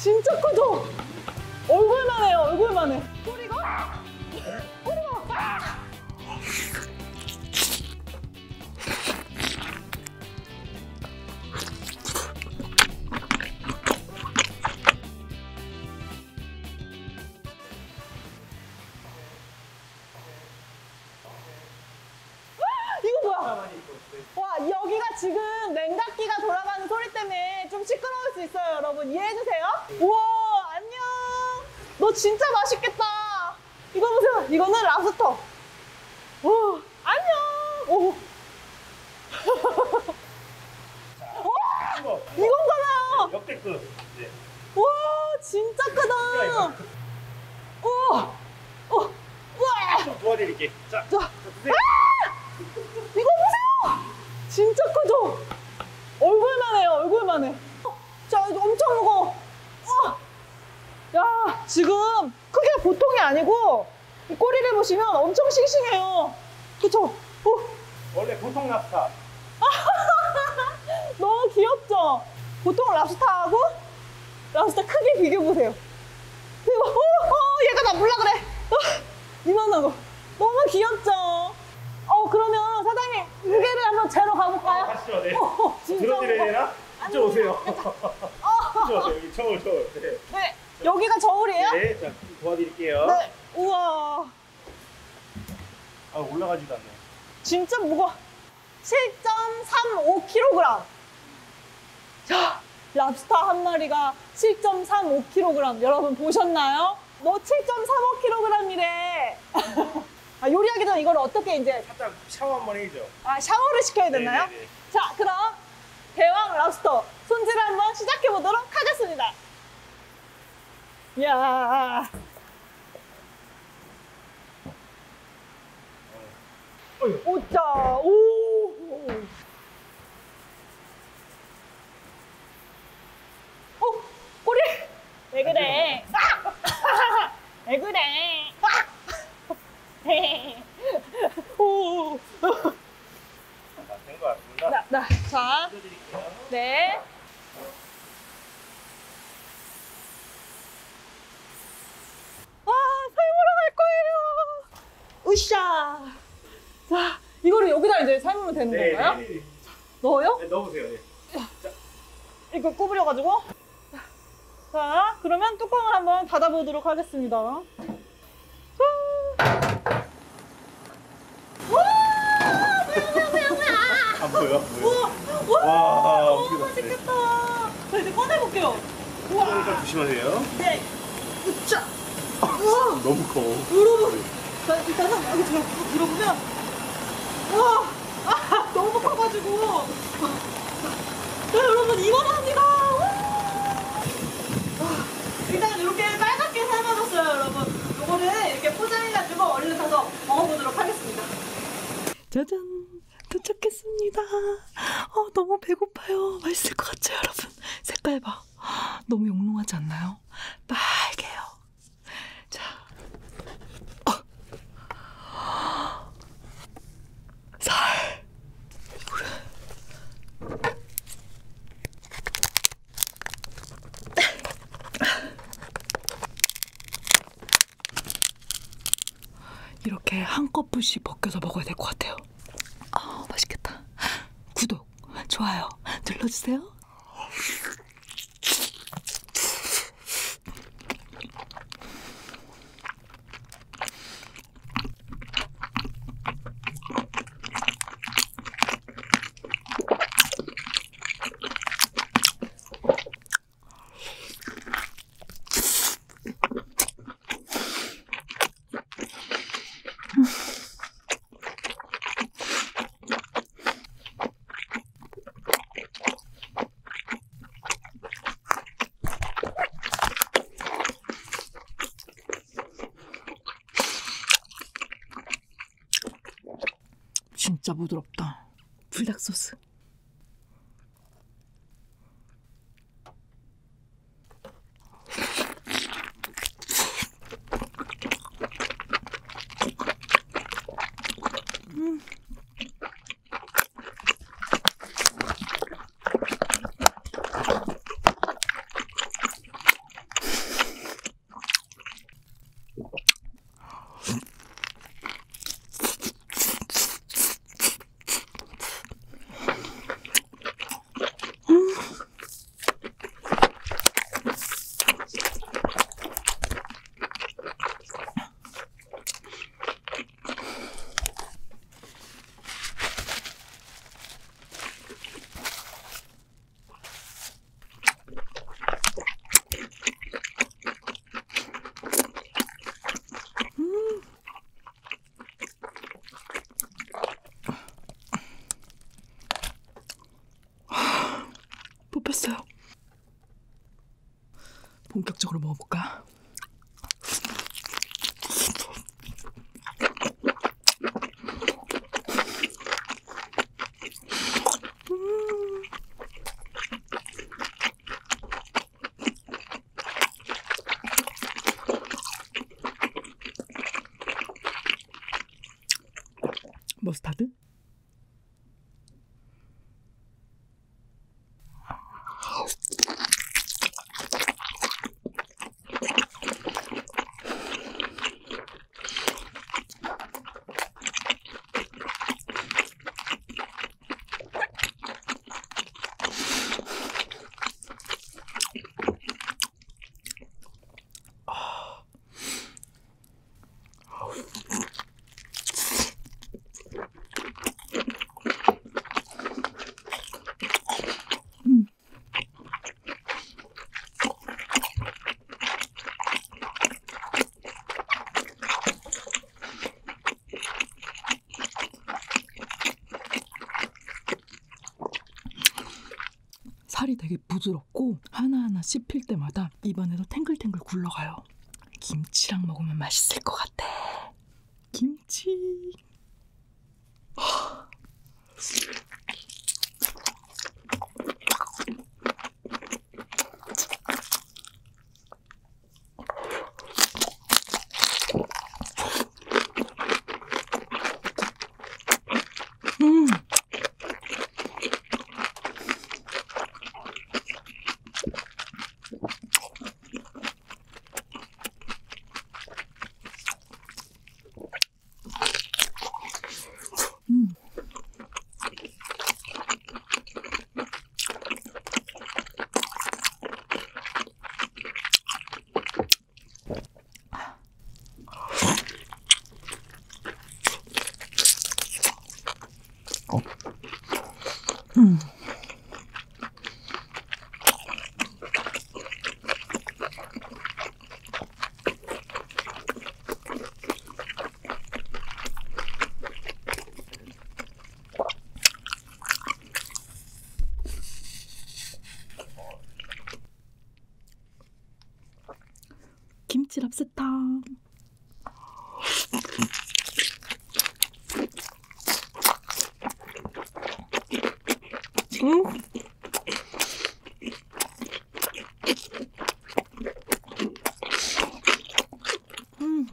진짜 크죠? 얼굴만 해요, 얼굴만 해. 꼬리가? 꼬리가? 이해해주세요. 우와, 안녕. 너 진짜 맛있겠다. 이거 보세요. 이거는 랍스터. 오, 안녕. 오. 와, 이건가봐요. 역대급. 네. 와, 진짜 크다. 우와. 어. 좀 도와드릴게. 자, 자, 자, 드세요. 이거 보세요! 진짜 크죠? 얼굴만 해요, 얼굴만 해. 어, 자, 이거 엄청 무거워. 와! 야, 지금 크기가 보통이 아니고, 이 꼬리를 보시면 엄청 싱싱해요. 그쵸? 어, 원래 보통 랍스타. 너무 귀엽죠? 보통 랍스타하고 랍스타 크기 비교해보세요. 대박. 어, 어, 얘가 나 몰라 그래. 어, 이만한 거. 너무 귀엽죠? 어, 그러면 사장님, 무게를 한번 재러 가볼까요? 가시죠, 네. 어, 진짜 들어드려야. 되나? 이쪽 오세요. 이쪽 오세요. 여기 저울, 저울. 네. 네, 여기가 저울이에요? 네, 자, 도와드릴게요. 네. 우와, 아, 올라가지도 않네. 진짜 무거워. 7.35kg. 자, 랍스터 한 마리가 7.35kg. 여러분 보셨나요? 너 7.35kg이래. 아, 요리하기 전에 이걸 어떻게 이제 살짝 샤워 한 번 해야죠. 아, 샤워를 시켜야 되나요? 네네네. 자, 그럼 대왕 랍스터 손질을 한번 시작해 보도록 하겠습니다. 이 야. 오짜, 오. 어, 꼬리. 왜 그래? 아! 왜 그래? 아! 오. 자, 된것 같습니다. 나, 나, 자. 네. 와, 삶으러 갈 거예요. 으쌰. 자, 이거를 삶으면 되는 네, 건가요? 네, 네. 넣어요? 네, 넣어보세요. 네. 이거 구부려가지고. 자, 그러면 뚜껑을 한번 닫아보도록 하겠습니다. 와, 안 보여? 안 보여? 우와, 와, 났어요? 맛있겠다. 자, 이제 꺼내볼게요. 우와, 그러니까 조심하세요. 네. 으쌰. 우와. 너무 커. 여러분, 자, 일단 한, 여기 제가 들어보면, 와, 아, 너무 커가지고. 자, 여러분, 이만합니다. 와, 일단 이렇게 빨갛게 삶아졌어요, 여러분. 요거를 이렇게 포장해가지고 얼른 가서 먹어보도록 하겠습니다. 짜잔, 도착했습니다. 어, 너무 배고파요. 맛있을 것 같죠, 여러분? 색깔 봐. 너무 영롱하지 않나요? 빨개요. 자, 살. 이렇게 한꺼풀씩 벗겨서 먹어야 될것 같아요. 아, 맛있겠다. 구독, 좋아요 눌러주세요. 진짜 부드럽다. 불닭 소스. 머스타드? 살이 되게 부드럽고 하나하나 씹힐 때마다 입안에서 탱글탱글 굴러가요. 김치랑 먹으면 맛있을 것 같아. 김치. 음. 음. 음. 김치 랍스터. 음. 음.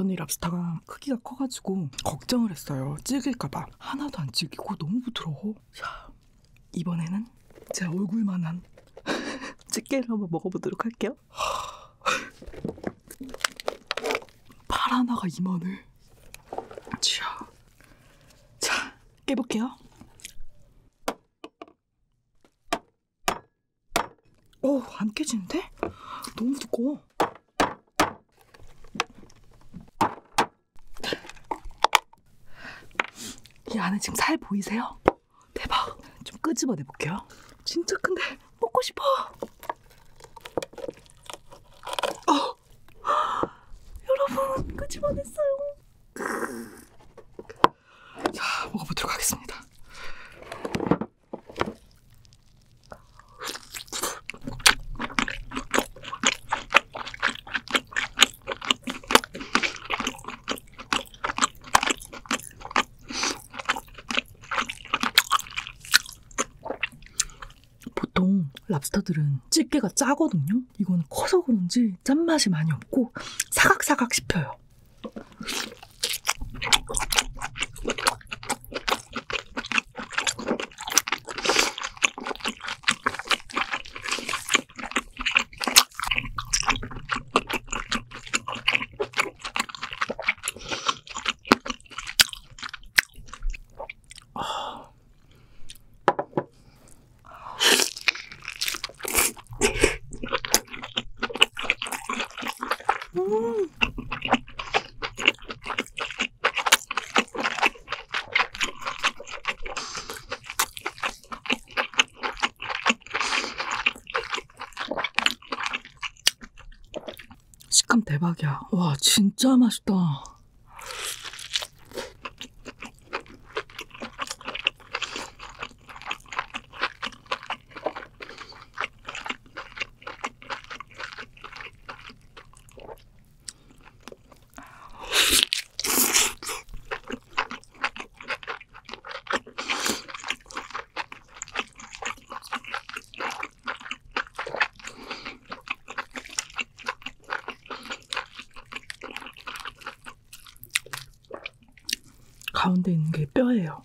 저는 이 랍스타가 크기가 커가지고 걱정을 했어요. 질길까봐. 하나도 안 질기고 너무 부드러워. 자, 이번에는 제 얼굴만한 집게를 한번 먹어보도록 할게요. 팔 하나가 이만을. 자, 자, 깨볼게요. 어, 안 깨지는데? 너무 두꺼워. 이 안에 지금 살 보이세요? 대박. 좀 끄집어내 볼게요. 진짜 큰데 먹고 싶어. 어. 여러분 끄집어냈어요. 자 먹어보도록 하겠습니다. 보통 랍스터들은 집게가 짜거든요. 이거는 커서 그런지 짠맛이 많이 없고 사각사각 씹혀요. 식감 대박이야. 와, 진짜 맛있다. 가운데 있는 게 뼈예요.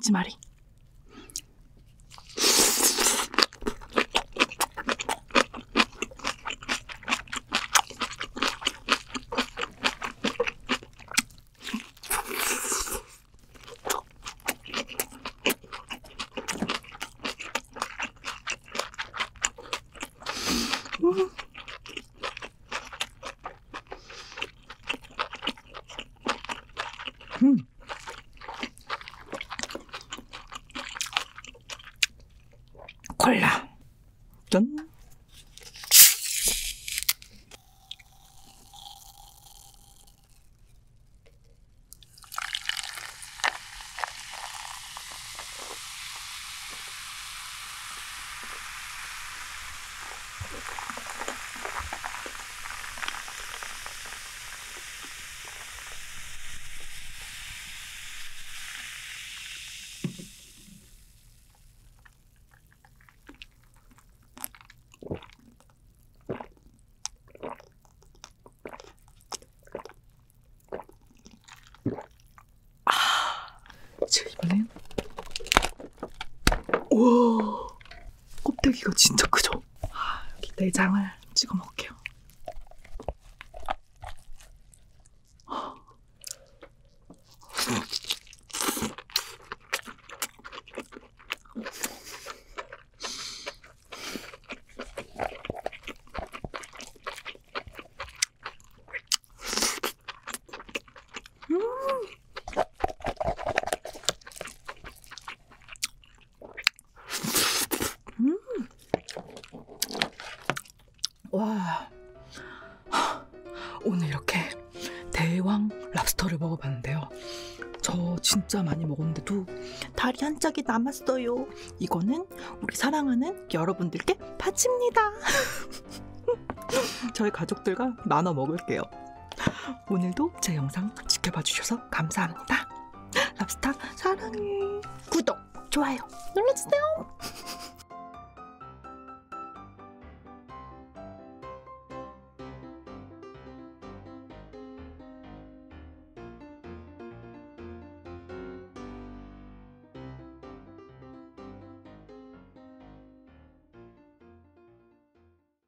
김치말이. 음. 콜라. 짠. 자, 이번엔. 우와. 껍데기가 진짜 크죠? 아, 여기 내장을 진짜 많이 먹었는데도 다리 한 짝이 남았어요. 이거는 우리 사랑하는 여러분들께 바칩니다. 저희 가족들과 나눠 먹을게요. 오늘도 제 영상 지켜봐 주셔서 감사합니다. 랍스타 사랑해. 구독, 좋아요 눌러주세요.